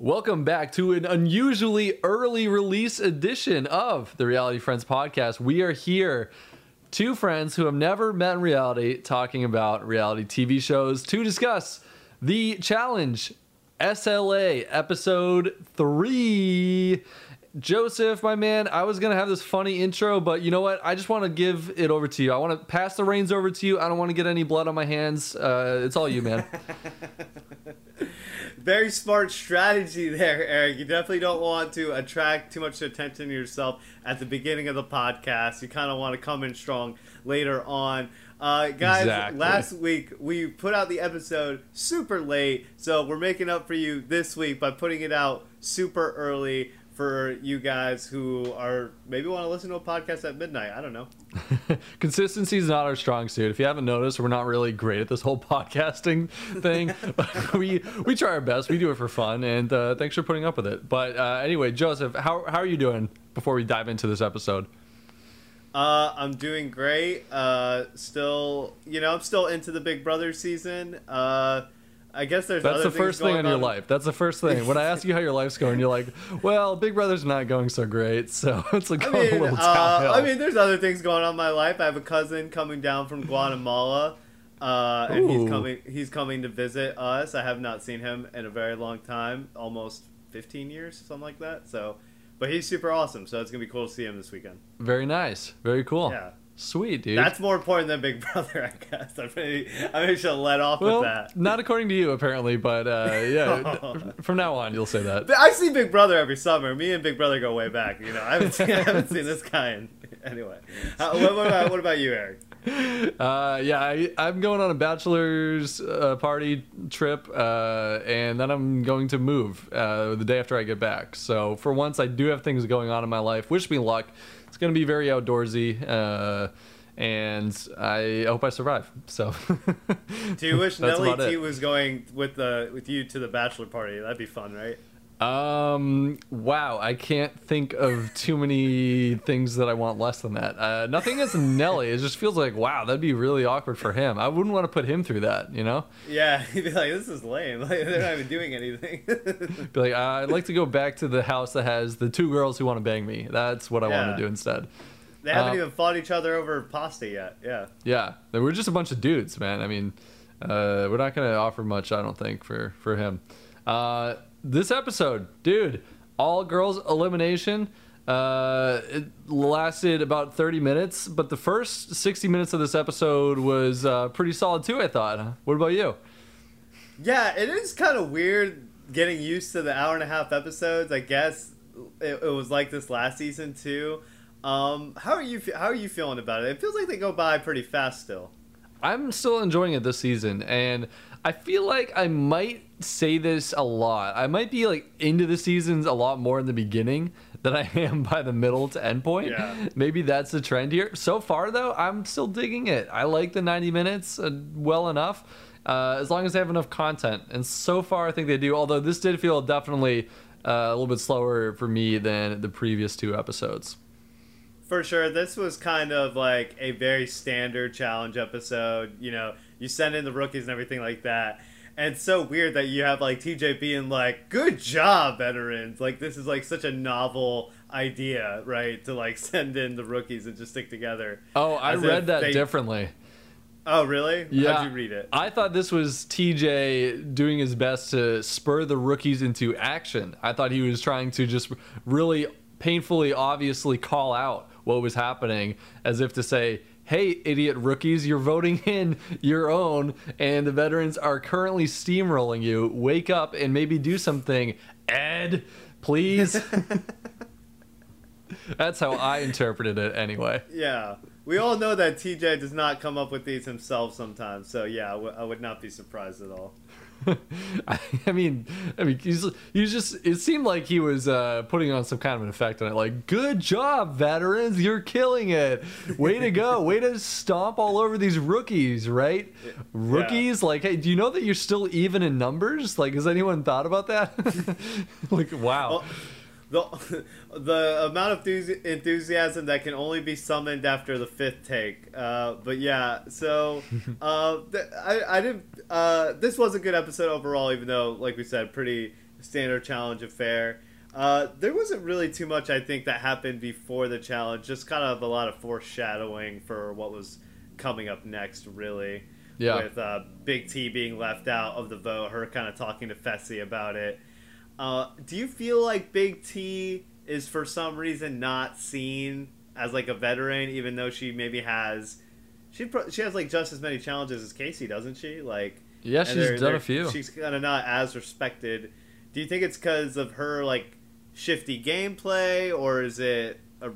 Welcome back to an unusually early release edition of the Reality Friends podcast. We are here, two friends who have never met in reality, talking about reality TV shows to discuss the challenge SLA episode 3. Joseph, my man, I was gonna have this funny intro, but you know what? I just want to give it over to you. I want to pass the reins over to you. I don't want to get any blood on my hands. Uh, it's all you, man. Very smart strategy there, Eric. You definitely don't want to attract too much attention to yourself at the beginning of the podcast. You kind of want to come in strong later on. Uh, guys, Exactly. last week we put out the episode super late, so we're making up for you this week by putting it out super early for you guys who are maybe want to listen to a podcast at midnight. I don't know. Consistency is not our strong suit. If you haven't noticed, we're not really great at this whole podcasting thing. we we try our best. We do it for fun, and uh, thanks for putting up with it. But uh, anyway, Joseph, how how are you doing? Before we dive into this episode, Uh, I'm doing great. Uh, still, you know, I'm still into the Big Brother season. Uh, I guess there's that's other the things first thing in your life. That's the first thing. When I ask you how your life's going, you're like, "Well, Big Brother's not going so great." So it's like I going a mean, little uh, downhill. I mean, there's other things going on in my life. I have a cousin coming down from Guatemala, uh, and he's coming. He's coming to visit us. I have not seen him in a very long time, almost 15 years, something like that. So, but he's super awesome. So it's gonna be cool to see him this weekend. Very nice. Very cool. Yeah. Sweet, dude. That's more important than Big Brother, I guess. I maybe I maybe should let off well, with that. not according to you apparently, but uh, yeah. from now on, you'll say that. I see Big Brother every summer. Me and Big Brother go way back. You know, I haven't seen, I haven't seen this guy in anyway. Uh, what, what about what about you, Eric? Uh, yeah, I, I'm going on a bachelor's uh, party trip, uh, and then I'm going to move uh, the day after I get back. So for once, I do have things going on in my life. Wish me luck. It's going to be very outdoorsy, uh, and I hope I survive. So Do you wish Nelly T was going with the with you to the bachelor party? That'd be fun, right? Um. Wow. I can't think of too many things that I want less than that. Uh, nothing against Nelly. It just feels like wow, that'd be really awkward for him. I wouldn't want to put him through that. You know. Yeah, he'd be like, "This is lame. Like, they're not even doing anything." Be like, I'd like to go back to the house that has the two girls who want to bang me. That's what I want to do instead. they haven't Um, even fought each other over pasta yet. Yeah. Yeah, we're just a bunch of dudes, man. I mean, uh, we're not gonna offer much, I don't think, for for him. Uh, this episode, dude, all girls elimination. Uh, it lasted about 30 minutes, but the first 60 minutes of this episode was uh, pretty solid too. I thought. What about you? Yeah, it is kind of weird getting used to the hour and a half episodes. I guess it, it was like this last season too. Um, how are you? How are you feeling about it? It feels like they go by pretty fast still. I'm still enjoying it this season, and I feel like I might say this a lot. I might be like into the seasons a lot more in the beginning than I am by the middle to end point. Yeah. Maybe that's the trend here. So far, though, I'm still digging it. I like the 90 minutes uh, well enough, uh, as long as they have enough content. And so far, I think they do. Although this did feel definitely uh, a little bit slower for me than the previous two episodes. For sure, this was kind of like a very standard challenge episode. You know, you send in the rookies and everything like that. And so weird that you have like TJ being like, "Good job, veterans!" Like this is like such a novel idea, right? To like send in the rookies and just stick together. Oh, I read that they- differently. Oh, really? Yeah. How'd you read it? I thought this was TJ doing his best to spur the rookies into action. I thought he was trying to just really painfully, obviously call out what was happening as if to say, hey, idiot rookies, you're voting in your own, and the veterans are currently steamrolling you. Wake up and maybe do something. Ed, please. That's how I interpreted it anyway. Yeah. We all know that TJ does not come up with these himself sometimes. So yeah, I, w- I would not be surprised at all. I, mean, I mean, he's he was just. It seemed like he was uh, putting on some kind of an effect on it. Like, good job, veterans, you're killing it. Way to go. Way to stomp all over these rookies, right? Rookies, like, hey, do you know that you're still even in numbers? Like, has anyone thought about that? like, wow. Well, the the amount of enthusiasm that can only be summoned after the fifth take. Uh, but yeah, so uh, th- I I didn't. Uh, this was a good episode overall, even though, like we said, pretty standard challenge affair. Uh, there wasn't really too much, I think, that happened before the challenge. Just kind of a lot of foreshadowing for what was coming up next, really. Yeah. With uh, Big T being left out of the vote, her kind of talking to Fessy about it. Uh, do you feel like Big T is for some reason not seen as like a veteran, even though she maybe has she pro- she has like just as many challenges as Kaycee, doesn't she? Like Yeah, she's they're- done they're- a few. She's kind of not as respected. Do you think it's because of her like shifty gameplay, or is it a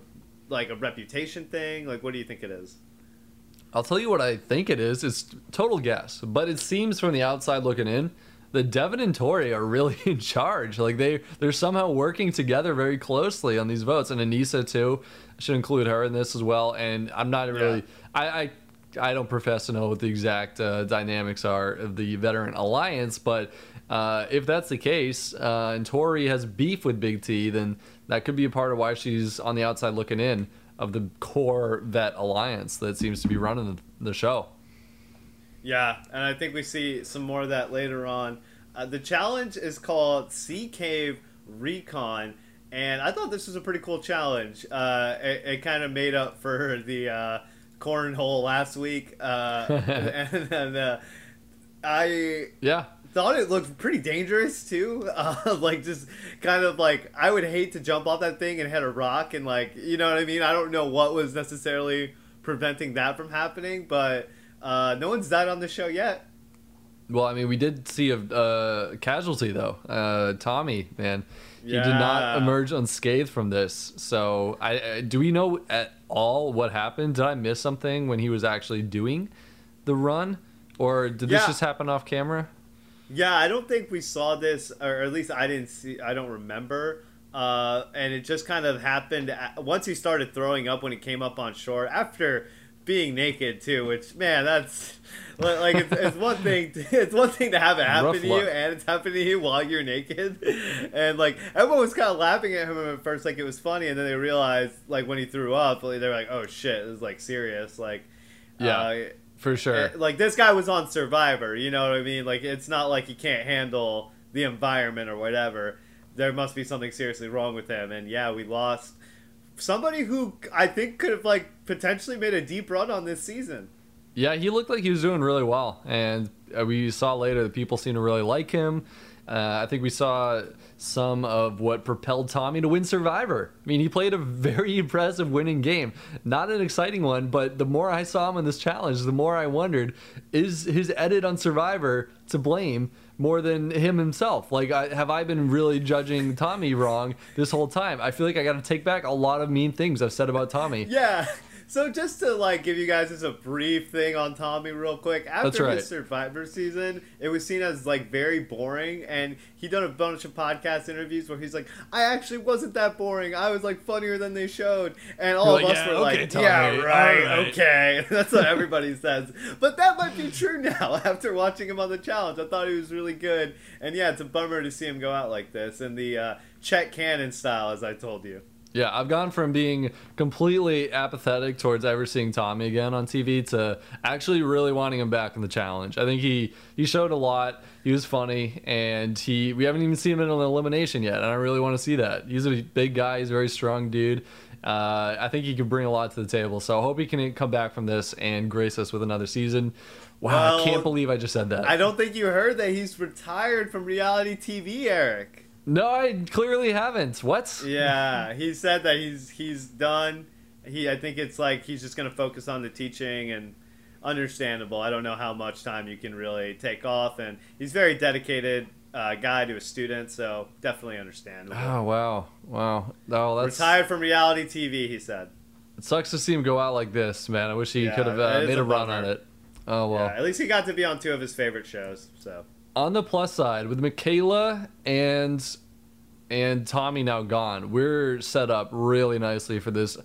like a reputation thing? Like, what do you think it is? I'll tell you what I think it is. It's total guess, but it seems from the outside looking in that Devin and Tori are really in charge. Like they they're somehow working together very closely on these votes, and Anissa too. I should include her in this as well. And I'm not really I. I I don't profess to know what the exact uh, dynamics are of the veteran alliance, but uh, if that's the case, uh, and Tori has beef with Big T, then that could be a part of why she's on the outside looking in of the core vet alliance that seems to be running the, the show. Yeah, and I think we see some more of that later on. Uh, the challenge is called Sea Cave Recon, and I thought this was a pretty cool challenge. Uh, it, it kind of made up for the uh, cornhole last week, uh, and, and uh, I Yeah, thought it looked pretty dangerous too. Uh, like just kind of like I would hate to jump off that thing and hit a rock and like you know what I mean. I don't know what was necessarily preventing that from happening, but uh, no one's died on the show yet. Well, I mean, we did see a uh, casualty though. Uh, Tommy, man, he did not emerge unscathed from this. So, I, I do we know at all what happened? Did I miss something when he was actually doing the run, or did this just happen off camera? Yeah, I don't think we saw this, or at least I didn't see. I don't remember. Uh, and it just kind of happened once he started throwing up when he came up on shore after being naked too. Which man, that's like it's, it's one thing. To, it's one thing to have it happen Rough to you, luck. and it's happening to you while you're naked. And like everyone was kind of laughing at him at first, like it was funny, and then they realized like when he threw up, like, they're like, "Oh shit, is like serious." Like, Yeah. uh, For sure. uh, like this guy was on Survivor, you know what I mean? Like it's not like he can't handle the environment or whatever. There must be something seriously wrong with him. And yeah, we lost somebody who I think could have like potentially made a deep run on this season. Yeah, he looked like he was doing really well, and uh, we saw later that people seem to really like him. Uh, I think we saw some of what propelled Tommy to win Survivor. I mean, he played a very impressive winning game. Not an exciting one, but the more I saw him in this challenge, the more I wondered is his edit on Survivor to blame more than him himself? Like, I, have I been really judging Tommy wrong this whole time? I feel like I got to take back a lot of mean things I've said about Tommy. Yeah. So just to like give you guys just a brief thing on Tommy real quick. After right. his Survivor season, it was seen as like very boring and he done a bunch of podcast interviews where he's like, I actually wasn't that boring. I was like funnier than they showed. And all You're of us "Yeah, were okay, like, Tommy, Yeah, right, right." okay. That's what everybody says. But that might be true now after watching him on the challenge. I thought he was really good. And yeah, it's a bummer to see him go out like this in the uh, Chet Cannon style, as I told you. Yeah, I've gone from being completely apathetic towards ever seeing Tommy again on TV to actually really wanting him back in the challenge. I think he he showed a lot. He was funny, and he we haven't even seen him in an elimination yet, and I really want to see that. He's a big guy. He's a very strong dude. Uh, I think he could bring a lot to the table. So I hope he can come back from this and grace us with another season. Wow, Well, I can't believe I just said that. I don't think you heard that he's retired from reality TV, Eric. No, I clearly haven't. What? Yeah, he said that he's he's done. He I think it's like he's just gonna focus on the teaching and understandable. I don't know how much time you can really take off, and he's very dedicated uh, guy to his students, so definitely understandable. Oh wow, wow. Oh, that's Retired from reality TV, he said. It sucks to see him go out like this, man. I wish he Yeah, could have uh, made a a run on it. Oh well. Yeah, at least he got to be on two of his favorite shows. So On the plus side, with Michaela and and Tommy now gone, we're set up really nicely for this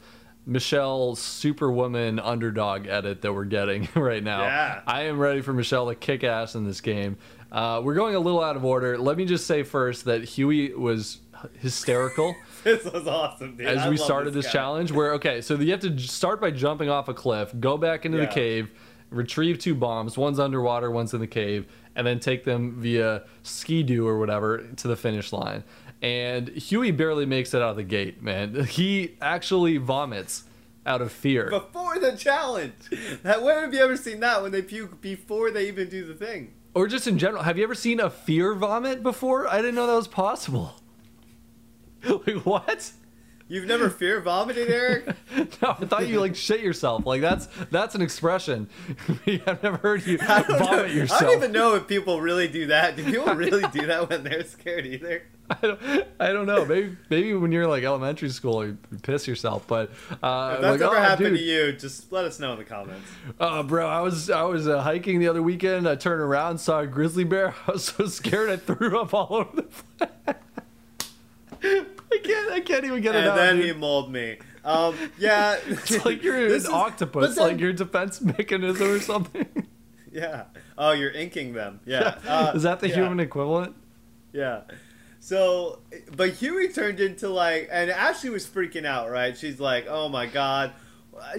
Michele Superwoman underdog edit that we're getting right now. Yeah. I am ready for Michele to kick ass in this game. Uh, we're going a little out of order. Let me just say first that Hughie was hysterical. this was awesome, dude. as I we started this guy. challenge where okay so you have to start by jumping off a cliff go back into Yeah. the cave retrieve two bombs one's underwater one's in the cave and then take them via ski-doo or whatever to the finish line. And Hughie barely makes it out of the gate, man. He actually vomits out of fear. Before the challenge. That when have you ever seen that when they puke before they even do the thing? Or just in general, have you ever seen a fear vomit before? I didn't know that was possible. like what? You've never fear vomited, Eric? no, I thought you like shit yourself. Like that's that's an expression. I've never heard you vomit know. yourself. I don't even know if people really do that. Do people really do that when they're scared either? I don't, I don't know. Maybe maybe when you're like elementary school, you piss yourself. But uh, If that's like, ever oh, happened dude, to you, just let us know in the comments. Oh, bro, I was I was uh, hiking the other weekend. I turned around, saw a grizzly bear. I was so scared, I threw up all over the place. I can't I can't even get it And out. And then dude. he mauled me. Um, yeah. It's like you're This an is- octopus, then- like your defense mechanism or something. Yeah. Oh, you're inking them. Yeah. Uh, Is that the yeah. human equivalent? Yeah. So, but Hughie turned into like, and Ashley was freaking out, right? She's like, oh my God.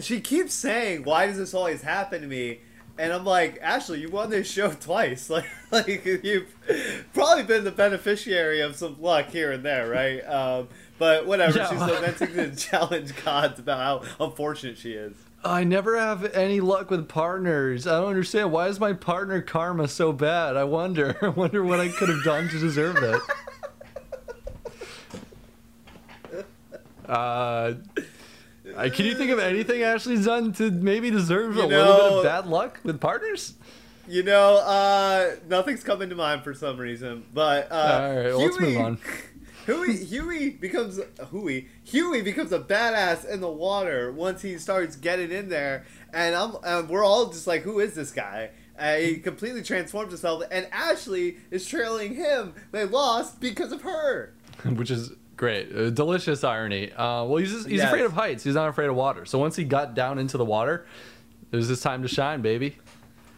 She keeps saying, why does this always happen to me? And I'm like, Ashley, you won this show twice. Like, like you've probably been the beneficiary of some luck here and there, right? Um, but whatever. Yeah. She's lamenting the challenge gods about how unfortunate she is. I never have any luck with partners. I don't understand. Why is my partner karma so bad? I wonder. I wonder what I could have done to deserve that. Uh, I- can you think of anything Ashley's done to maybe deserve You a little bit of bad luck with partners? You know, uh, nothing's coming to mind for some reason, but uh, All right, well, let's move on. Hughie, Hughie becomes Hughie. Hughie becomes a badass in the water once he starts getting in there, and I'm and we're all just like, who is this guy? Uh, he completely transforms himself, and Ashley is trailing him. They lost because of her. Which is great. Uh, delicious irony. Uh, well, he's just, he's Yes. afraid of heights. He's not afraid of water. So once he got down into the water, it was his time to shine, baby.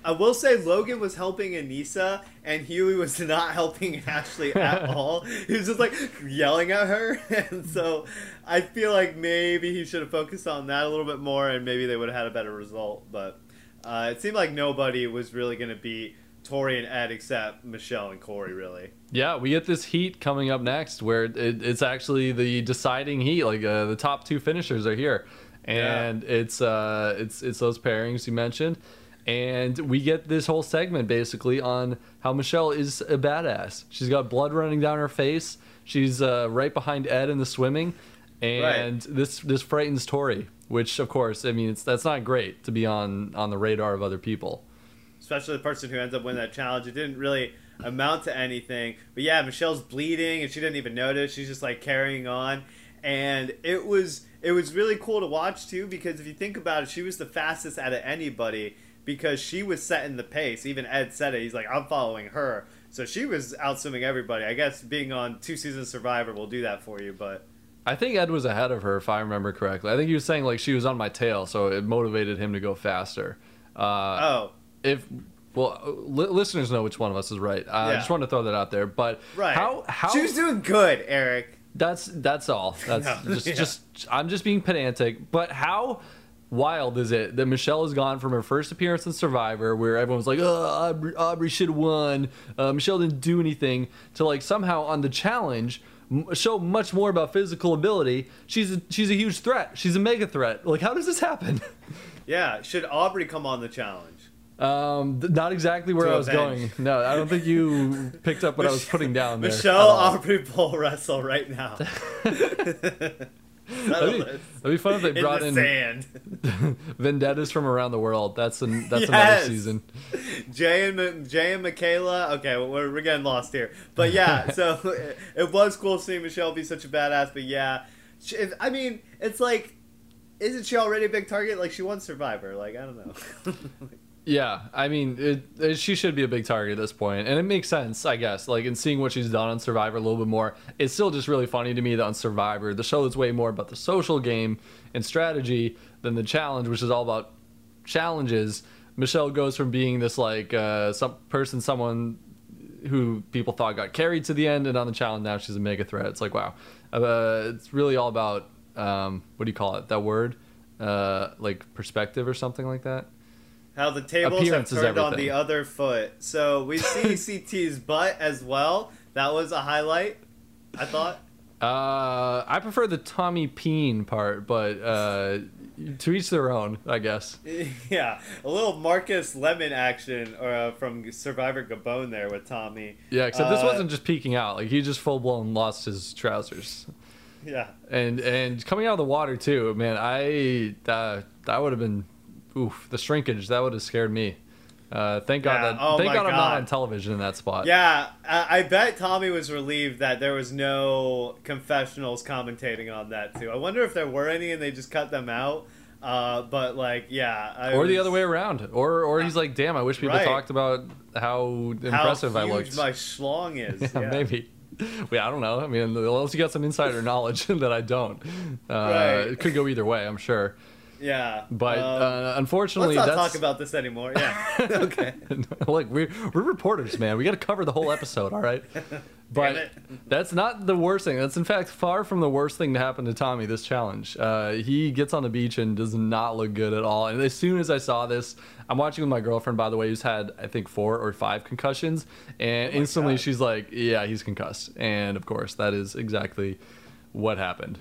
I will say Logan was helping Anissa, and Hughie was not helping Ashley at all. He was just like yelling at her, and so I feel like maybe he should have focused on that a little bit more, and maybe they would have had a better result. But uh, it seemed like nobody was really going to beat Tori and Ed except Michele and Corey, really. Yeah, we get this heat coming up next, where it, it's actually the deciding heat. Like uh, the top two finishers are here, and it's uh, it's it's those pairings you mentioned, and we get this whole segment basically on how Michele is a badass. She's got blood running down her face. She's uh, right behind Ed in the swimming, and this this frightens Tori. Which, of course, I mean, it's that's not great to be on on the radar of other people. Especially the person who ends up winning that challenge. It didn't really amount to anything. But yeah, Michele's bleeding and she didn't even notice. She's just like carrying on. And it was it was really cool to watch too because if you think about it, she was the fastest out of anybody because she was setting the pace. Even Ed said it. He's like, I'm following her. So she was outswimming everybody. I guess being on two seasons Survivor will do that for you, but I think Ed was ahead of her, if I remember correctly. I think he was saying like she was on my tail, so it motivated him to go faster. Uh, oh, if well, li- listeners know which one of us is right. Uh, I Yeah. just want to throw that out there. But right. how how she was doing good, Eric. that's that's all. That's No, just yeah. just I'm just being pedantic. But how wild is it that Michele has gone from her first appearance in Survivor, where everyone was like, "Oh, Aubry, Aubry should have won. Uh, Michele didn't do anything," to like somehow on the challenge show much more about physical ability. She's a, she's a huge threat. She's a mega threat. Like, how does this happen? Yeah, should Aubry come on the challenge? Um, not exactly where To I was avenge. going. No, I don't think you picked up what I was putting down there. Michele. Aubry pole wrestle right now. That'd be, that'd be fun if they in brought in sand. vendettas from around the world. That's an, that's Yes. another season. Jay and Jay and Michaela. Okay, well, we're, we're getting lost here, but yeah. So it, it was cool seeing Michele be such a badass. But yeah, she, I mean, it's like, isn't she already a big target? Like she won Survivor. Like I don't know. Yeah, I mean, it, it, she should be a big target at this point, and it makes sense, I guess. Like in seeing what she's done on Survivor a little bit more, it's still just really funny to me that on Survivor, the show is way more about the social game and strategy than the challenge, which is all about challenges. Michele goes from being this like uh, some person, someone who people thought got carried to the end, and on the challenge now she's a mega threat. It's like wow, uh, it's really all about um, what do you call it? That word, uh, like perspective or something like that. How the tables have turned on the other foot. So we see CT's butt as well. That was a highlight, I thought. Uh, I prefer the Tommy Peen part, but uh, to each their own, I guess. yeah, a little Marcus Lehman action uh, from Survivor Gabon there with Tommy. Yeah, except this Uh, wasn't just peeking out; like he just full blown lost his trousers, Yeah, and and coming out of the water too. Man, I uh, that would have been, oof, the shrinkage that would have scared me. Uh, thank God Yeah, that oh thank my God, I'm not on television in that spot. yeah. I, I bet Tommy was relieved that there was no confessionals commentating on that too. I wonder if there were any and they just cut them out. Uh, but like, yeah, I Or the other way around, or or he's like, "Damn, I wish people Right. talked about how impressive how I huge looked." my schlong is. yeah, yeah. maybe. Yeah, I don't know. I mean, unless you got some insider knowledge that I don't, uh, Right. it could go either way. I'm sure. Yeah, But um, uh, unfortunately, let's not that's talk about this anymore. Yeah, okay. Look, we're we're reporters, man. We got to cover the whole episode, all right? But that's not the worst thing. That's in fact far from the worst thing to happen to Tommy this challenge. Uh, he gets on the beach and does not look good at all. And as soon as I saw this, I'm watching with my girlfriend, by the way, who's had I think four or five concussions, and instantly God. she's like, "Yeah, he's concussed." And of course, that is exactly what happened.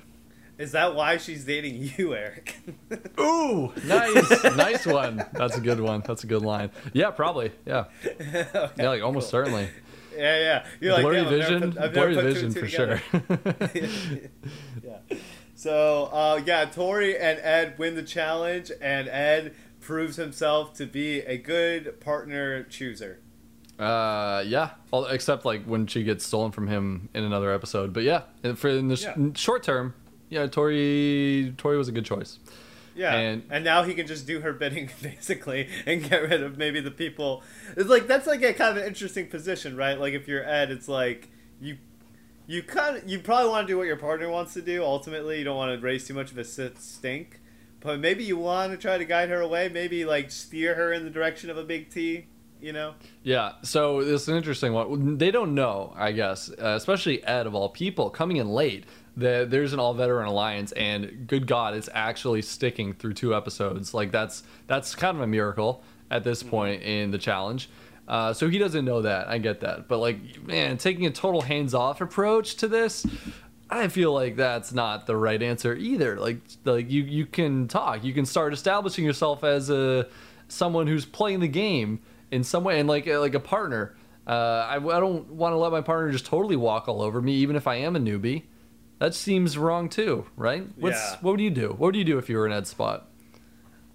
Is that why she's dating you, Eric? Ooh, nice, nice one. That's a good one. That's a good line. Yeah, probably. Yeah, Okay, yeah, like almost cool. certainly. Yeah, yeah. You're like, blurry "Damn, I've never vision, put- blurry vision for together." sure. yeah. So, uh, yeah, Tori and Ed win the challenge, and Ed proves himself to be a good partner chooser. Uh, yeah. Except like when she gets stolen from him in another episode. But yeah, for in the sh- Yeah. short term, yeah, Tori Tori was a good choice. Yeah, And- and, now he can just do her bidding basically and get rid of maybe the people. It's like that's like a kind of an interesting position, right? Like if you're Ed, it's like you you kind of you probably want to do what your partner wants to do. Ultimately, you don't want to raise too much of a stink, but maybe you want to try to guide her away. Maybe like steer her in the direction of a big T. You know? Yeah. So it's an interesting one. They don't know, I guess, uh, especially Ed of all people, coming in late. That there's an all veteran alliance, and good God, it's actually sticking through two episodes. Like that's that's kind of a miracle at this point in the challenge. Uh, so he doesn't know that. I get that, but like, man, taking a total hands-off approach to this, I feel like that's not the right answer either. Like, like you you can talk, you can start establishing yourself as a someone who's playing the game in some way, and like like a partner. Uh, I, I don't want to let my partner just totally walk all over me, even if I am a newbie. That seems wrong too, right? What's Yeah. what would you do? What would you do if you were in Ed's spot?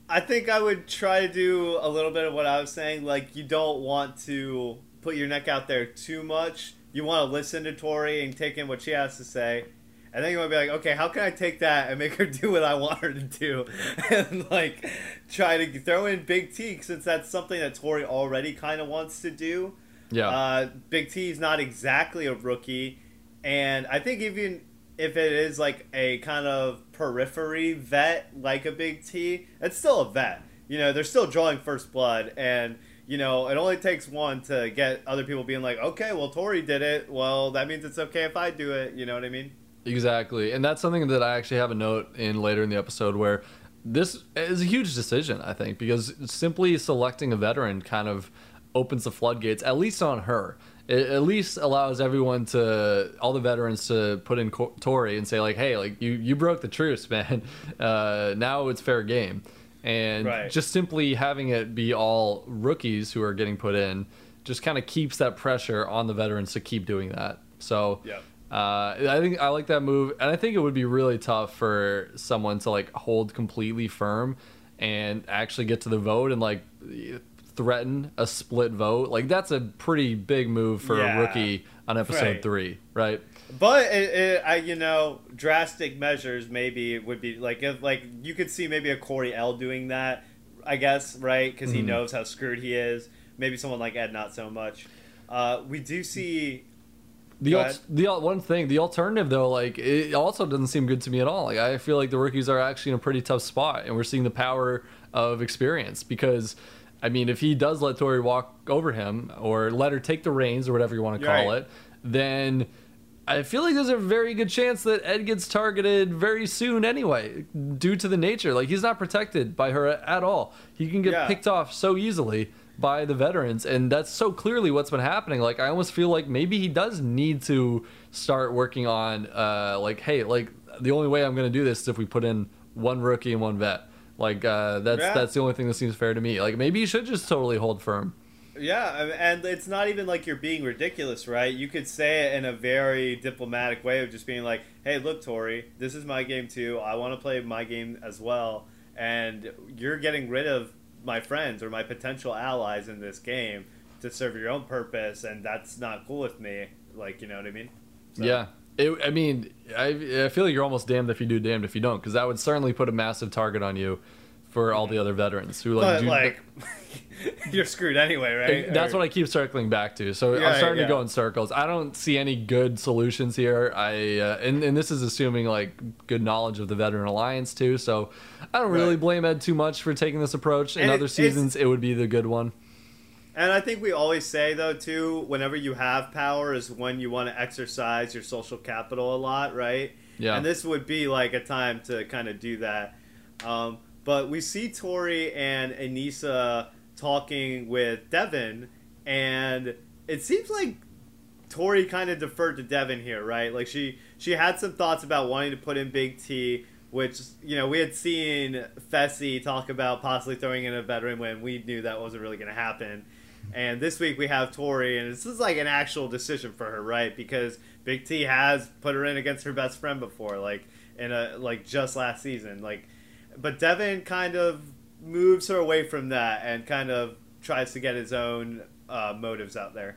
I think I would try to do a little bit of what I was saying. Like, you don't want to put your neck out there too much. You want to listen to Tori and take in what she has to say. And then you want to be like, okay, how can I take that and make her do what I want her to do? And, like, try to throw in Big T since that's something that Tori already kind of wants to do. Yeah, Uh, Big T is not exactly a rookie, and I think even if it is like a kind of periphery vet like a Big T, it's still a vet. You know, they're still drawing first blood, and you know it only takes one to get other people being like, okay, well Tori did it. Well, that means it's okay if I do it. You know what I mean? Exactly. And that's something that I actually have a note in later in the episode where this is a huge decision, I think, because simply selecting a veteran kind of opens the floodgates, at least on her. It at least allows everyone to, all the veterans to put in Tori and say, like, hey, like, you, you broke the truce, man. Uh, now it's fair game. And Right. just simply having it be all rookies who are getting put in just kind of keeps that pressure on the veterans to keep doing that. So, Yep. uh, I think I like that move, and I think it would be really tough for someone to like hold completely firm and actually get to the vote and like threaten a split vote. Like that's a pretty big move for Yeah. a rookie on episode Right. three, right? But it, it, I, you know, drastic measures maybe would be like if like you could see maybe a Corey L doing that, I guess, right? Because he Mhm. knows how screwed he is. Maybe someone like Ed, not so much. Uh, we do see. The al- the al- one thing, the alternative though, like it also doesn't seem good to me at all. Like I feel like the rookies are actually in a pretty tough spot, and we're seeing the power of experience because. I mean, if he does let Tori walk over him or let her take the reins or whatever you want to call Right. it, then I feel like there's a very good chance that Ed gets targeted very soon anyway, due to the nature. Like he's not protected by her at all. He can get Yeah. picked off so easily by the veterans, and that's so clearly what's been happening. Like I almost feel like maybe he does need to start working on, uh, like, hey, like the only way I'm going to do this is if we put in one rookie and one vet. Like uh, that's Yeah. that's the only thing that seems fair to me. Like maybe you should just totally hold firm. Yeah, and it's not even like you're being ridiculous, right? You could say it in a very diplomatic way of just being like, "Hey, look, Tori, this is my game too. I want to play my game as well, and you're getting rid of my friends or my potential allies in this game to serve your own purpose, and that's not cool with me." Like, you know what I mean? So- Yeah. It, I mean, I, I feel like you're almost damned if you do, damned if you don't, because that would certainly put a massive target on you for all the other veterans who like. But do, like, you're screwed anyway, right? that's Or- what I keep circling back to. So Yeah, I'm starting yeah. to go in circles. I don't see any good solutions here. I uh, and and this is assuming like good knowledge of the veteran alliance too. So I don't really Right. blame Ed too much for taking this approach. In And other seasons, it would be the good one. And I think we always say though too, whenever you have power is when you want to exercise your social capital a lot, right? Yeah. And this would be like a time to kind of do that. Um, but we see Tori and Anissa talking with Devin, and it seems like Tori kind of deferred to Devin here, right? Like she she had some thoughts about wanting to put in Big T, which you know we had seen Fessy talk about possibly throwing in a veteran when we knew that wasn't really going to happen. And this week we have Tori, and this is like an actual decision for her, right? Because Big T has put her in against her best friend before, like in a like just last season, like. But Devin kind of moves her away from that and kind of tries to get his own uh, motives out there.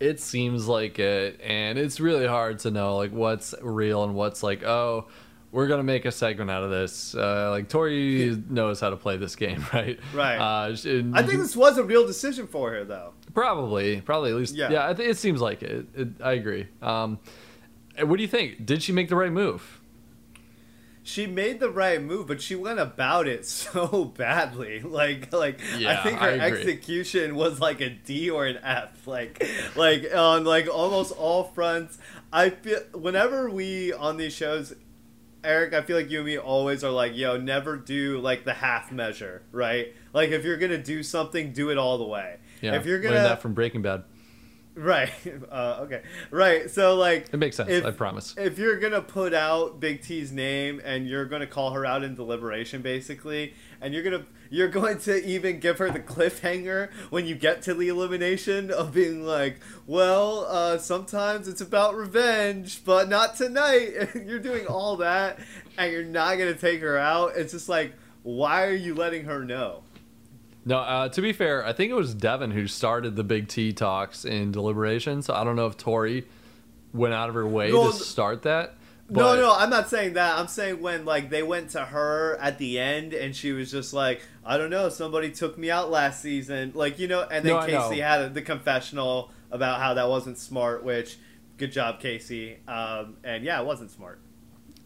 It seems like it, and it's really hard to know like what's real and what's like, oh, we're gonna make a segment out of this. Uh, like Tori knows how to play this game, right? Right. Uh, she- I think this was a real decision for her, though. probably, probably at least, Yeah. yeah. I th- it seems like it. it I agree. Um, what do you think? Did she make the right move? She made the right move, but she went about it so badly. Like, like Yeah, I think her I execution was like a D or an F. Like, like on like almost all fronts. I feel whenever we on these shows, Eric, I feel like you and me always are like, yo, never do like the half measure, right? Like if you're gonna do something, do it all the way. Yeah, If you're gonna that from Breaking Bad. right, uh, okay, right. So like It makes sense. If- I promise. if you're gonna put out Big T's name and you're gonna call her out in deliberation, basically, and you're gonna you're going to even give her the cliffhanger when you get to the elimination of being like, well, uh, sometimes it's about revenge, but not tonight. you're doing all that, and you're not gonna take her out. It's just like, why are you letting her know? No, uh, to be fair, I think it was Devin who started the Big T talks in deliberation. So I don't know if Tori went out of her way No, to start that. No, no, I'm not saying that. I'm saying when like they went to her at the end and she was just like, I don't know, somebody took me out last season, like you know, and then No, Kaycee had the confessional about how that wasn't smart. Which, good job, Kaycee. Um, and yeah, it wasn't smart.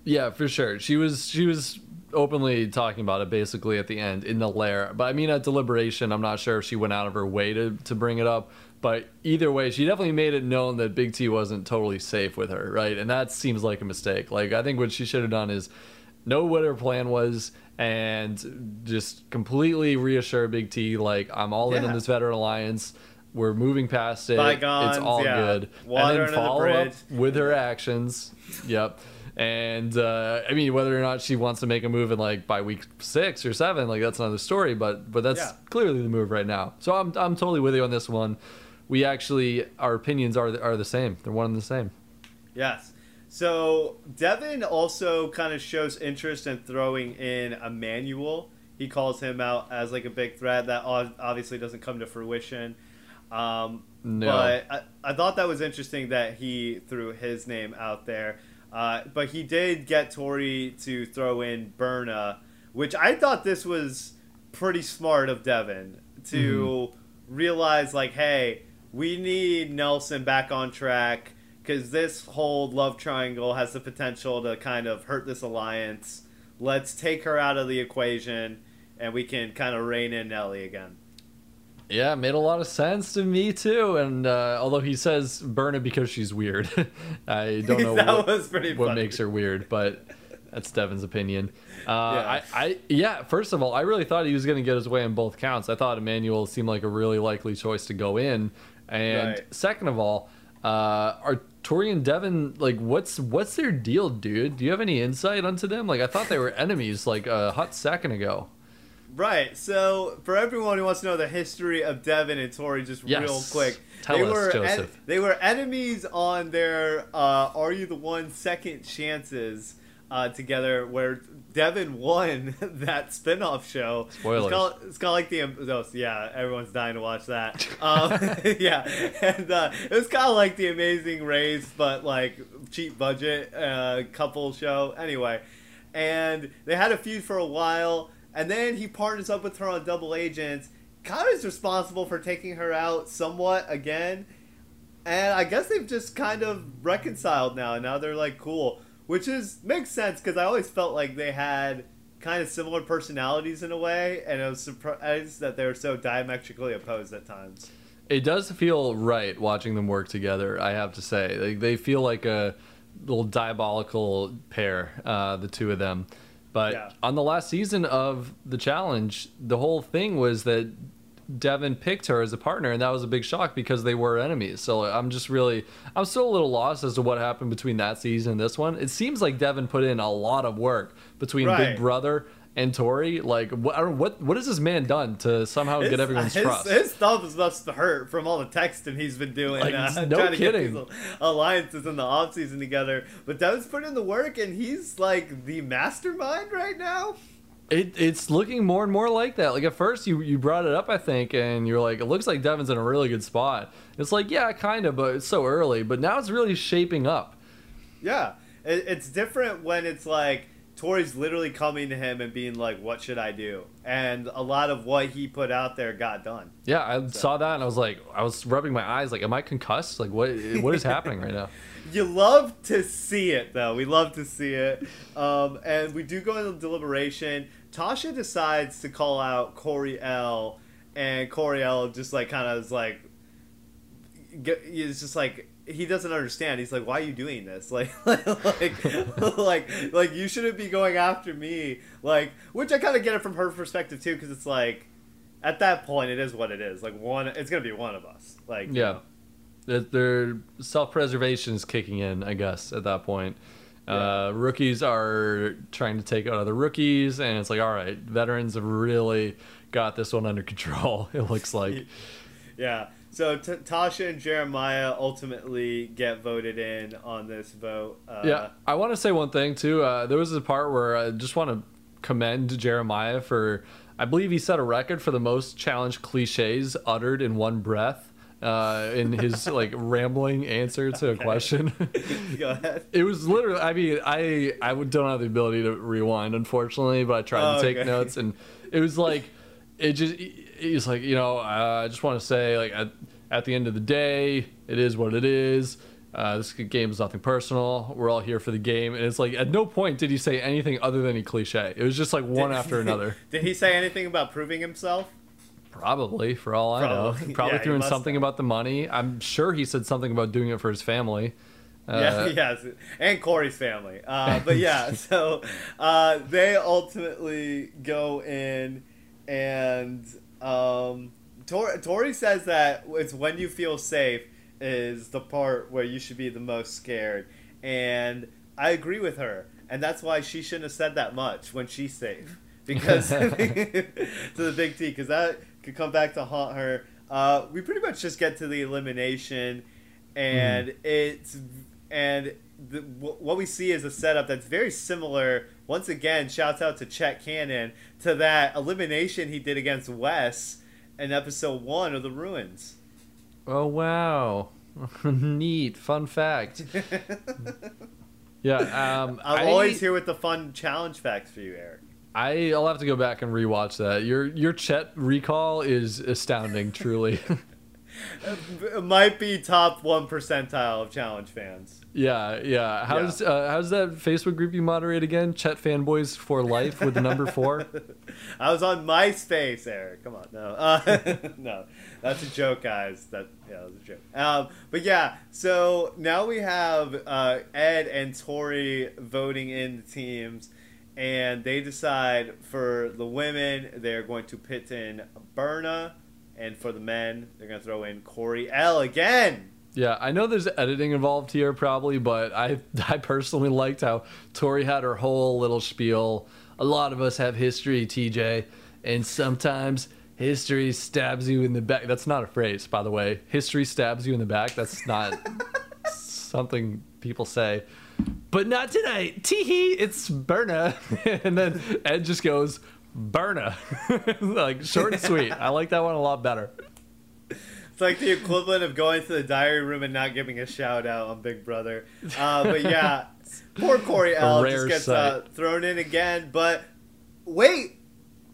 Yeah, for sure. She was she was openly talking about it basically at the end in the lair. But I mean at deliberation, I'm not sure if she went out of her way to, to bring it up. But either way, she definitely made it known that Big T wasn't totally safe with her, right? And that seems like a mistake. Like I think what she should have done is know what her plan was and just completely reassure Big T like I'm all in on this veteran alliance. We're moving past it. Bygones, it's all yeah. good. Water and then the follow up with her actions. Yep. And uh, I mean, whether or not she wants to make a move in like by week six or seven, like that's another story. But but that's Yeah. clearly the move right now. So I'm I'm totally with you on this one. We actually our opinions are are the same. They're one and the same. Yes. So Devin also kind of shows interest in throwing in Emanuel. He calls him out as like a big threat that obviously doesn't come to fruition. Um, No. But I, I thought that was interesting that he threw his name out there. Uh, but he did get Tori to throw in Berna, which I thought this was pretty smart of Devin to realize, like, hey, we need Nelson back on track because this whole love triangle has the potential to kind of hurt this alliance. Let's take her out of the equation and we can kind of rein in Nelly again. Yeah, it made a lot of sense to me too. And uh, although he says burn it because she's weird, I don't know that what, was pretty what makes her weird, but that's Devin's opinion. Uh, Yeah. I, I, yeah. First of all, I really thought he was going to get his way on both counts. I thought Emanuel seemed like a really likely choice to go in. And Right. second of all, uh, are Tori and Devin like what's what's their deal, dude? Do you have any insight onto them? Like I thought they were enemies like a hot second ago. Right. So, for everyone who wants to know the history of Devin and Tori, just Yes. real quick, Tell they us, were Joseph. they were enemies on their uh, "Are You the One" second chances uh, together, where Devin won that spin-off show. Spoilers. It's called, it's called like the oh, yeah, everyone's dying to watch that. Um, yeah, and uh, it was kind of like the Amazing Race, but like cheap budget uh, couple show. Anyway, and they had a feud for a while, and then he partners up with her on Double Agents. Kind of is responsible for taking her out somewhat again, and I guess they've just kind of reconciled now. And now they're like cool, which is makes sense because I always felt like they had kind of similar personalities in a way, and I was surprised that they were so diametrically opposed at times. It does feel right watching them work together. I have to say, they, they feel like a little diabolical pair, uh, the two of them. But Yeah. on the last season of the challenge, the whole thing was that Devin picked her as a partner, and that was a big shock because they were enemies. So I'm just really, I'm still a little lost as to what happened between that season and this one. It seems like Devin put in a lot of work between Right. Big Brother and Tori. Like, what, what, what has this man done to somehow get everyone's trust? his, trust? His thumbs must hurt from all the texting he's been doing. Like, uh, no trying to kidding. get these alliances in the off season together. But Devin's putting in the work, and he's like the mastermind right now. It, it's looking more and more like that. Like at first, you you brought it up, I think, and you're like, it looks like Devin's in a really good spot. It's like, yeah, kind of, but it's so early. But now it's really shaping up. Yeah, it, it's different when it's like Tori's literally coming to him and being like, "What should I do?" And a lot of what he put out there got done. Yeah, I saw that and I was like, I was rubbing my eyes, like, am I concussed? Like, what what is happening right now? You love to see it, though. We love to see it. Um, and we do go into deliberation. Tasha decides to call out Corey L, and Corey L just like kind of is like, he's just like he doesn't understand. He's like, "Why are you doing this? Like, like, like, like you shouldn't be going after me." Like, which I kind of get it from her perspective too, because it's like, at that point, it is what it is. Like one, it's gonna be one of us. Like, you Yeah, know. their, their self preservation is kicking in, I guess, at that point. Uh, rookies are trying to take out other rookies, and it's like, all right, veterans have really got this one under control. It looks like. Yeah. So T- Tasha and Jeremiah ultimately get voted in on this vote. Uh, Yeah, I want to say one thing too. Uh, there was a part where I just want to commend Jeremiah for, I believe he set a record for the most challenge cliches uttered in one breath uh, in his like rambling answer to a question. Go ahead. it was literally. I mean, I I would- don't have the ability to rewind, unfortunately, but I tried Oh, to take okay. notes, and it was like, it just. He's like, you know, uh, I just want to say, like, at, at the end of the day, it is what it is. Uh, this game is nothing personal. We're all here for the game, and it's like at no point did he say anything other than a cliche. It was just like one after another. Did he say anything about proving himself? Probably, for all I Probably. know, probably Yeah, threw in something have. about the money. I'm sure he said something about doing it for his family. yeah, Uh, yes, and Corey's family. Uh, but yeah, so uh, they ultimately go in, and um, Tor- Tori says that it's when you feel safe is the part where you should be the most scared, and I agree with her, and that's why she shouldn't have said that much when she's safe, because to the big T, because that could come back to haunt her. Uh, we pretty much just get to the elimination, and it's and the, wh- what we see is a setup that's very similar. Once again, shouts out to Chet Cannon to that elimination he did against Wes in episode one of the Ruins. Oh wow, neat fun fact. Yeah, um, I'm I- always here with the fun challenge facts for you, Eric. I I'll have to go back and rewatch that. Your your Chet recall is astounding, truly. It might be top one percentile of challenge fans. Yeah, yeah. How's Uh, how's that Facebook group you moderate again? Chet fanboys for life with the number four. I was on MySpace, Eric. Come on, no, uh, no, that's a joke, guys. That yeah, that was a joke. Um, but yeah, so now we have uh, Ed and Tori voting in the teams, and they decide for the women they're going to pit in Berna, and for the men they're going to throw in Corey L again. Yeah, I know there's editing involved here probably, but I I personally liked how Tori had her whole little spiel. A lot of us have history, TJ, and sometimes history stabs you in the back. That's not a phrase, by the way. History stabs you in the back. That's not something people say. But not tonight. Teehee, it's Berna. and then Ed just goes, Berna. like short and sweet. I like that one a lot better. It's like the equivalent of going to the diary room and not giving a shout out on Big Brother. Uh, but yeah, poor Corey L just gets uh, thrown in again. But wait,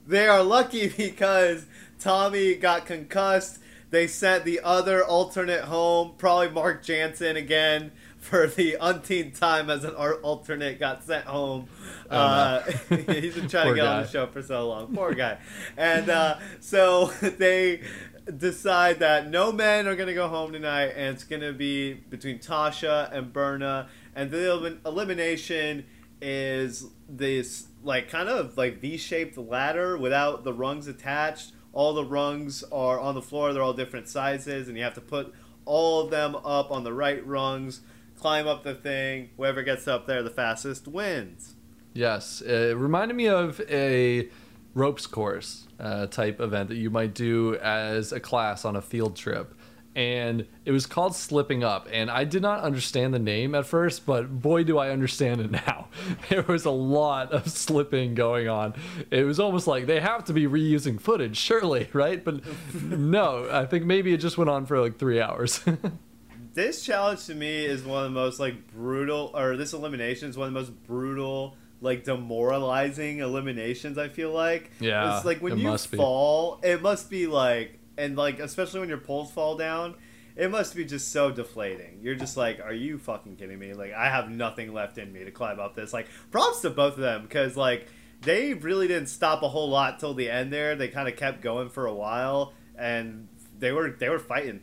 they are lucky because Tommy got concussed. They sent the other alternate home, probably Mark Jansen again for the umpteenth time as an alternate got sent home. Oh, uh, no. he's been trying to get guy. on the show for so long. Poor guy. And uh, so they decide that no men are going to go home tonight, and it's going to be between Tasha and Berna. And the elimination is this like kind of like V-shaped ladder without the rungs attached. All the rungs are on the floor. They're all different sizes, and you have to put all of them up on the right rungs. Climb up the thing. Whoever gets up there the fastest wins. Yes, it reminded me of a ropes course uh, type event that you might do as a class on a field trip. And it was called Slipping Up. And I did not understand the name at first, but boy, do I understand it now. There was a lot of slipping going on. It was almost like they have to be reusing footage, surely, right? But no, I think maybe it just went on for like three hours. This challenge to me is one of the most like brutal, or this elimination is one of the most brutal like demoralizing eliminations. I feel like yeah, it's like when you fall, be. it must be like, and like especially when your poles fall down, it must be just so deflating. You're just like, are you fucking kidding me? Like I have nothing left in me to climb up this. Like props to both of them because like they really didn't stop a whole lot till the end there. They kind of kept going for a while and they were they were fighting.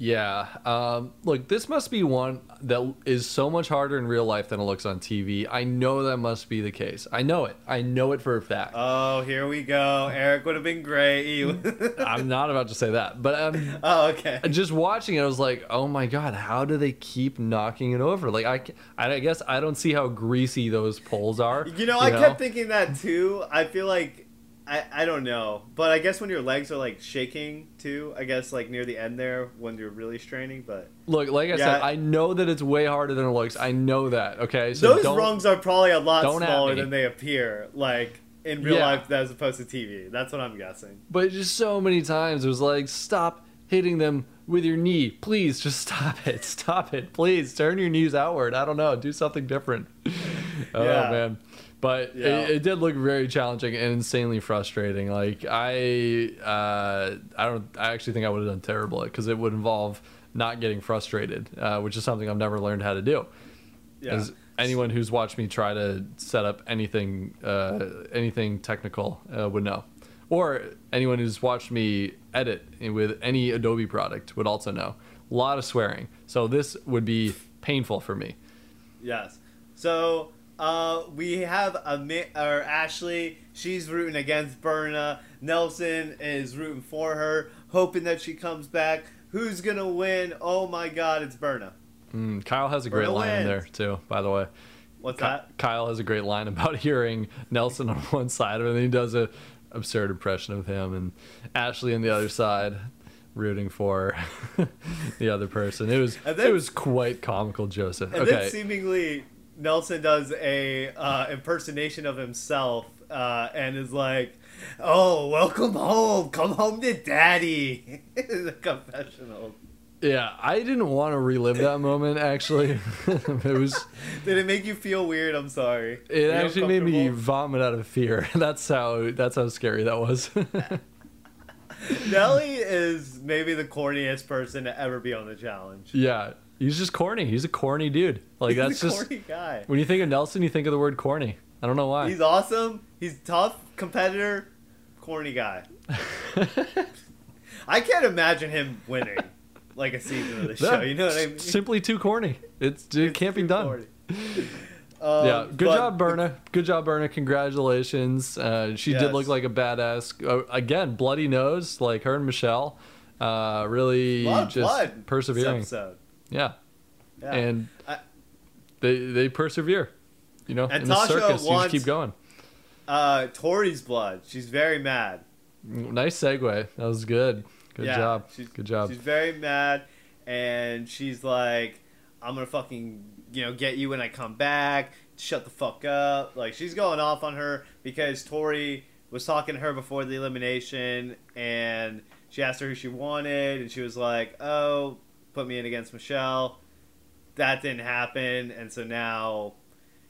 Yeah. Um, look, this must be one that is so much harder in real life than it looks on TV. I know that must be the case. I know it. I know it for a fact. Oh, here we go. Eric would have been great. I'm not about to say that, but um, oh, okay. Just watching it, I was like, oh my god, how do they keep knocking it over? Like, I, I guess I don't see how greasy those poles are. You know, you I know? kept thinking that too. I feel like I, I don't know, but I guess when your legs are like shaking too, I guess like near the end there when you're really straining. But look, like I yeah. said, I know that it's way harder than it looks. I know that. Okay, so those rungs are probably a lot smaller than they appear. Like in real yeah. life, as opposed to TV. That's what I'm guessing. But just so many times it was like, stop hitting them with your knee. Please, just stop it. Stop it. Please turn your knees outward. I don't know. Do something different. oh yeah. man but yeah. it, it, did look very challenging and insanely frustrating. Like I, uh, I don't, I actually think I would have done terrible because it would involve not getting frustrated, uh, which is something I've never learned how to do. Yeah. As anyone who's watched me try to set up anything, uh, anything technical uh, would know, or anyone who's watched me edit with any Adobe product would also know. A lot of swearing, so this would be painful for me. Yes. So uh, we have a or Ashley. She's rooting against Berna. Nelson is rooting for her, hoping that she comes back. Who's gonna win? Oh my God, it's Berna. Mm, Kyle has a great Berna line wins. in there too. By the way, what's Ky- that? Kyle has a great line about hearing Nelson on one side of it, and he does a absurd impression of him, and Ashley on the other side rooting for the other person. It was then, it was quite comical, Joseph. And okay. then seemingly Nelson does a uh, impersonation of himself uh, and is like, "Oh, welcome home. Come home to daddy." the confessional. Yeah, I didn't want to relive that moment. Actually, it was. Did it make you feel weird? I'm sorry. It actually made me vomit out of fear. That's how. That's how scary that was. Nelly is maybe the corniest person to ever be on the challenge. Yeah, he's just corny. He's a corny dude. Like He's that's a just corny guy. when you think of Nelson, you think of the word corny. I don't know why. He's awesome. He's tough, competitor, corny guy. I can't imagine him winning like a season of the show. You know what I mean? Simply too corny. It's it can't be done. Um, yeah, good but- job, Berna. Good job, Berna. Congratulations. Uh, she did look like a badass. Uh, again, bloody nose, like her and Michele. Uh, really A lot of just blood persevering. episode. Yeah, Yeah. and I- they they persevere. You know, And in the Tasha circus, you just keep going. uh, Tori's blood. She's very mad. Nice segue. That was good. Good Yeah, job. she's- Good job. She's very mad, and she's like, "I'm gonna fucking you know get you when I come back. Shut the fuck up." Like she's going off on her because Tori was talking to her before the elimination, and she asked her who she wanted, and she was like, "Oh, put me in against Michele." That didn't happen, and so now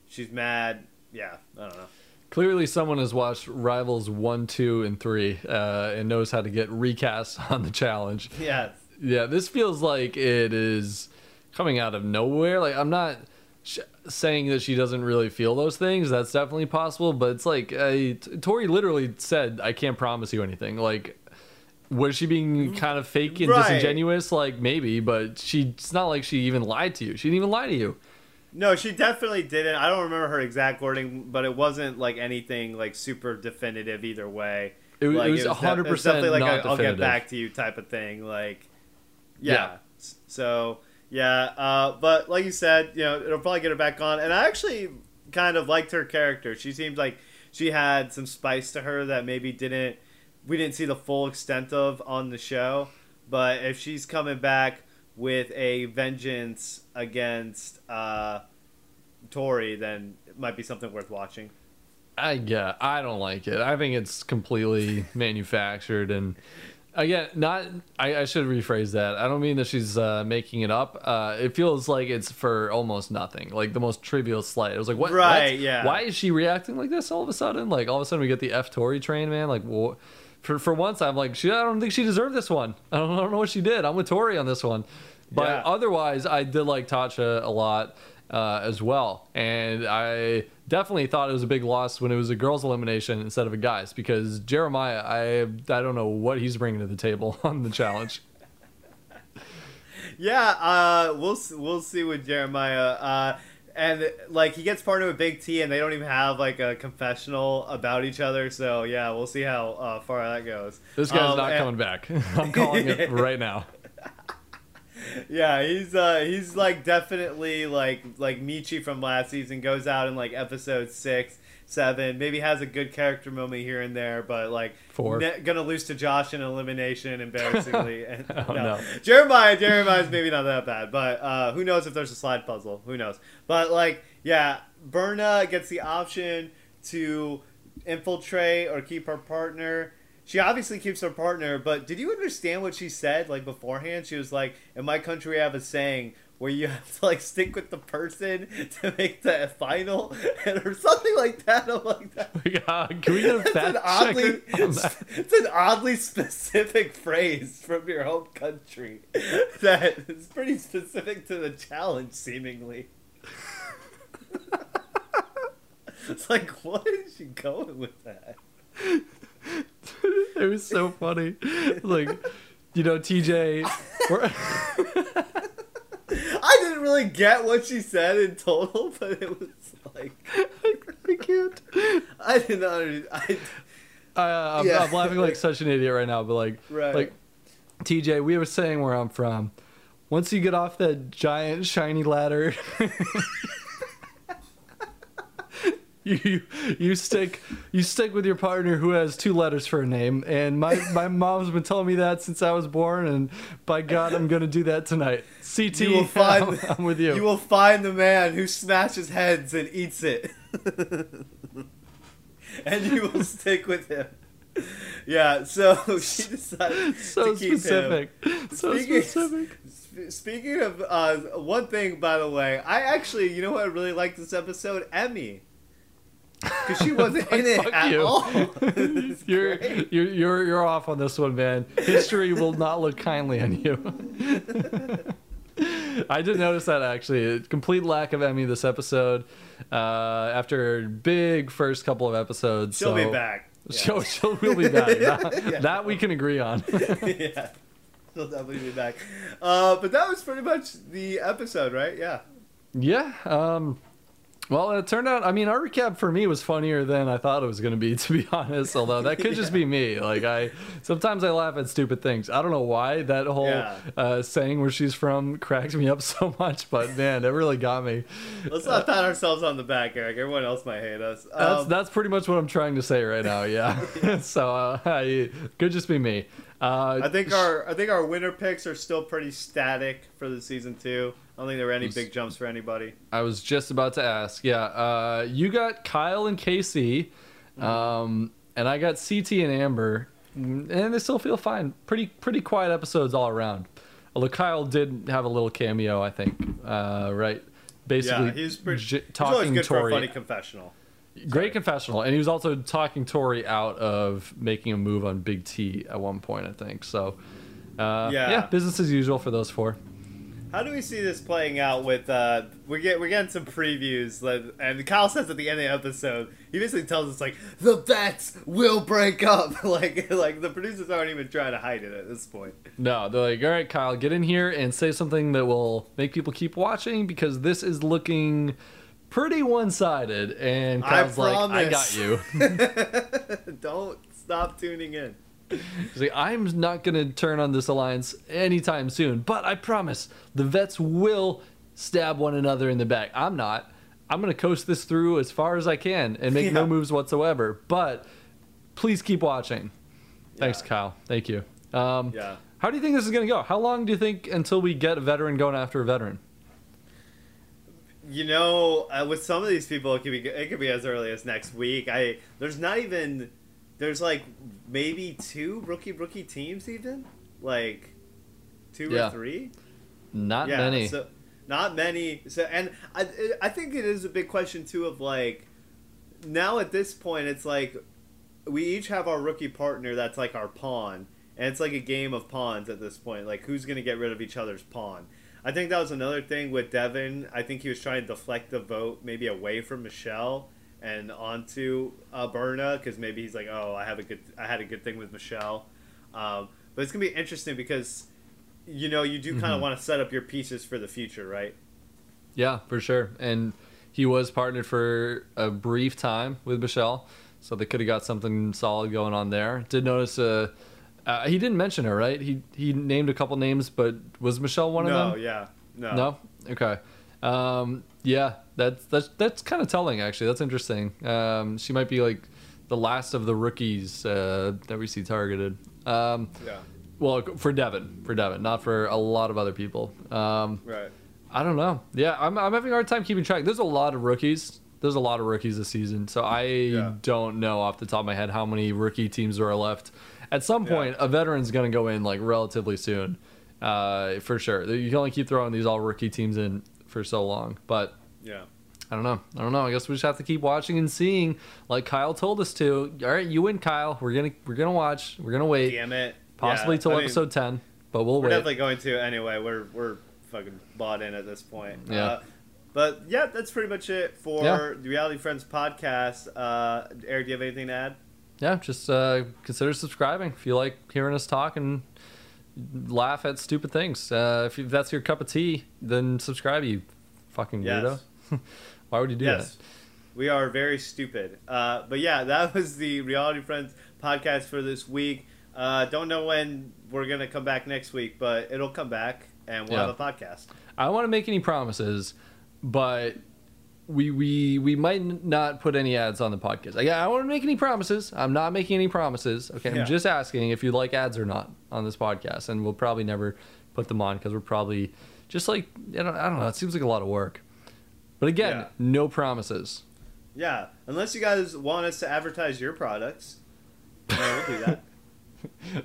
she's mad. Yeah, I don't know. Clearly, someone has watched Rivals 1, 2, and 3 uh, and knows how to get recast on the challenge. Yeah, Yeah, this feels like it is coming out of nowhere. Like, I'm not sh- saying that she doesn't really feel those things. That's definitely possible. But it's like, T- Tori literally said, I can't promise you anything. Like, was she being kind of fake and Right. disingenuous? Like, maybe, but she, it's not like she even lied to you. She didn't even lie to you. No, she definitely didn't. I don't remember her exact wording, but it wasn't like anything like super definitive either way. It, was- like, it was def- 100% it was definitely like I'll get back to you type of thing. Like, yeah. Yeah. So yeah, uh, but like you said, you know, it'll probably get her back on. And I actually kind of liked her character. She seemed like she had some spice to her that maybe didn't we didn't see the full extent of on the show. But if she's coming back with a vengeance against uh, Tori, then it might be something worth watching. I yeah, I don't like it. I think it's completely manufactured and again, not. I, I should rephrase that. I don't mean that she's uh, making it up. Uh, it feels like it's for almost nothing, like the most trivial slight. It was like, what? Right, what? yeah. Why is she reacting like this all of a sudden? Like all of a sudden we get the F Tori train, man. Like, well, for for once, I'm like, she. I don't think she deserved this one. I don't, I don't know what she did. I'm with Tori on this one, but Yeah. otherwise, I did like Tasha a lot uh, as well, and I definitely thought it was a big loss when it was a girls' elimination instead of a guys because Jeremiah, I I don't know what he's bringing to the table on the challenge. Yeah, uh, we'll we'll see with Jeremiah. Uh, and like he gets part of a Big T, and they don't even have like a confessional about each other. So yeah, we'll see how uh, far that goes. This guy's Um, not and- coming back. I'm calling it right now. Yeah, he's uh he's like definitely like like Michi from last season goes out in like episode six, seven, maybe has a good character moment here and there, but like Four. ne- gonna lose to Josh in elimination embarrassingly. And, Oh, no. Jeremiah, Jeremiah's maybe not that bad, but uh, who knows if there's a slide puzzle? Who knows? But like, yeah, Berna gets the option to infiltrate or keep her partner. She obviously keeps her partner, but did you understand what she said like beforehand? She was like, "In my country, I have a saying where you have to like stick with the person to make the final, and or something like that." I'm like, that, Yeah, Can we get a fact an oddly, checker on that? it's an oddly specific phrase from your home country that is pretty specific to the challenge, seemingly. it's like, what is she going with that? it was so funny. Like, you know, TJ. I didn't really get what she said in total, but it was like I can't. I didn't understand. I, I, uh, I'm, Yeah. I'm laughing like such an idiot right now, but like, Right. like TJ, we were saying where I'm from. Once you get off that giant shiny ladder, you you stick you stick with your partner who has two letters for a name. And my my mom's been telling me that since I was born, and by God, I'm gonna do that tonight. CT, you will find I'm, I'm with you. You will find the man who smashes heads and eats it, and you will stick with him. Yeah. So she decided so to keep him. specific, so Speaking- specific. Speaking of uh, one thing, by the way, I actually, you know what I really liked this episode? Emy. Because she wasn't in it at you. all. you're, great. you're you're you're off on this one, man. History will not look kindly on you. I did notice that actually. A complete lack of Emy this episode. Uh, after big first couple of episodes, She'll be back. Yeah. She'll, she'll will be back. That, Yeah. that we can agree on. yeah. She'll definitely be back. Uh, but that was pretty much the episode, right? Yeah. yeah. Um, well, it turned out. I mean, our recap for me was funnier than I thought it was going to be, to be honest. Although that could just be me. Like I sometimes I laugh at stupid things. I don't know why that whole Yeah. uh, saying where she's from cracks me up so much, but man, it really got me. Let's not pat ourselves on the back, Eric. Everyone else might hate us. That's Um, that's pretty much what I'm trying to say right now. Yeah. so uh, I, could just be me. Uh, I think our I think our winner picks are still pretty static for the season two. I don't think there were any big jumps for anybody. I was just about to ask. Yeah, uh, you got Kyle and Kaycee, um, and I got CT and Amber, and they still feel fine. Pretty pretty quiet episodes all around. Although Kyle did have a little cameo, I think. Uh, right, basically, yeah, he's pretty. j- he's talking good for a Tori. funny confessional. Great confessional, and he was also talking Tori out of making a move on Big T at one point, I think. So, uh, Yeah. yeah, business as usual for those four. How do we see this playing out with uh we get we're getting some previews and Kyle says at the end of the episode he basically tells us like the bets will break up like like the producers aren't even trying to hide it at this point. No, they're like, all right, Kyle, get in here and say something that will make people keep watching because this is looking pretty one-sided. And I Kyle's like, I got you. Don't stop tuning in. He's like, I'm not gonna turn on this alliance anytime soon, but I promise the vets will stab one another in the back. I'm not. I'm gonna coast this through as far as I can and make no moves whatsoever. But please keep watching. Thanks, Kyle. Thank you. Um, Yeah. How do you think this is going to go? How long do you think until we get a veteran going after a veteran? You know, uh, with some of these people, it could be it could be as early as next week. I there's not even there's like maybe two rookie rookie teams even like two Yeah. or three. Not yeah, many. So not many. So and I I think it is a big question too of like now at this point it's like we each have our rookie partner that's like our pawn and it's like a game of pawns at this point like who's going to get rid of each other's pawn i think that was another thing with devin i think he was trying to deflect the vote maybe away from michele and onto uh, berna because maybe he's like oh i have a good i had a good thing with michele um, but it's going to be interesting because you know you do kind of Mhm. want to set up your pieces for the future right yeah, for sure. And he was partnered for a brief time with Michele, so they could have got something solid going on there. Did notice uh, uh he didn't mention her, right? He he named a couple names, but was Michele one no of them? No, yeah no No. Okay. Um, yeah, that's that's that's kind of telling actually. That's interesting. Um, she might be like the last of the rookies uh, that we see targeted. Um, yeah well, for Devin, for Devin, not for a lot of other people. Um, right I don't know. Yeah, I'm I'm having a hard time keeping track. There's a lot of rookies. There's a lot of rookies this season, so I Yeah. don't know off the top of my head how many rookie teams there are left. At some Yeah. point, a veteran's going to go in like relatively soon, uh, for sure. You can only keep throwing these all rookie teams in for so long, but yeah I don't know. I don't know. I guess we just have to keep watching and seeing, like Kyle told us to. All right, you win, Kyle. We're gonna we're gonna watch. We're gonna wait, damn it possibly Yeah, till I mean, episode ten, but we'll wait. We're wait. definitely going to anyway. We're we're fucking bought in at this point. Yeah. Uh, but yeah, that's pretty much it for Yeah. the Reality Friends podcast. Uh, Eric, do you have anything to add? yeah, just uh, consider subscribing if you like hearing us talk and laugh at stupid things. Uh, if you, that's your cup of tea, then subscribe, you fucking weirdo. Why would you do yes. We are very stupid. Uh, but yeah, that was the Reality Friends podcast for this week. Uh, don't know when we're going to come back next week, but it'll come back and we'll Yeah. have a podcast. I don't want to make any promises, but we we we might not put any ads on the podcast. I, I don't want to make any promises. I'm not making any promises. Okay, I'm just asking if you like ads or not on this podcast, and we'll probably never put them on because we're probably just like I don't, I don't know. It seems like a lot of work. But again, yeah. no promises. Yeah, unless you guys want us to advertise your products, yeah, we'll do that.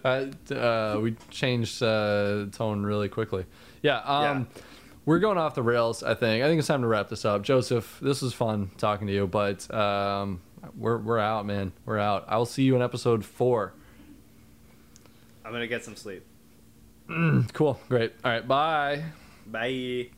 uh, uh, we changed uh, tone really quickly. Yeah, um, yeah, we're going off the rails. I think. I think it's time to wrap this up. Joseph, this was fun talking to you, but um, we're we're out, man. We're out. I will see you in episode four. I'm gonna get some sleep. Mm, cool. Great. All right. Bye. Bye.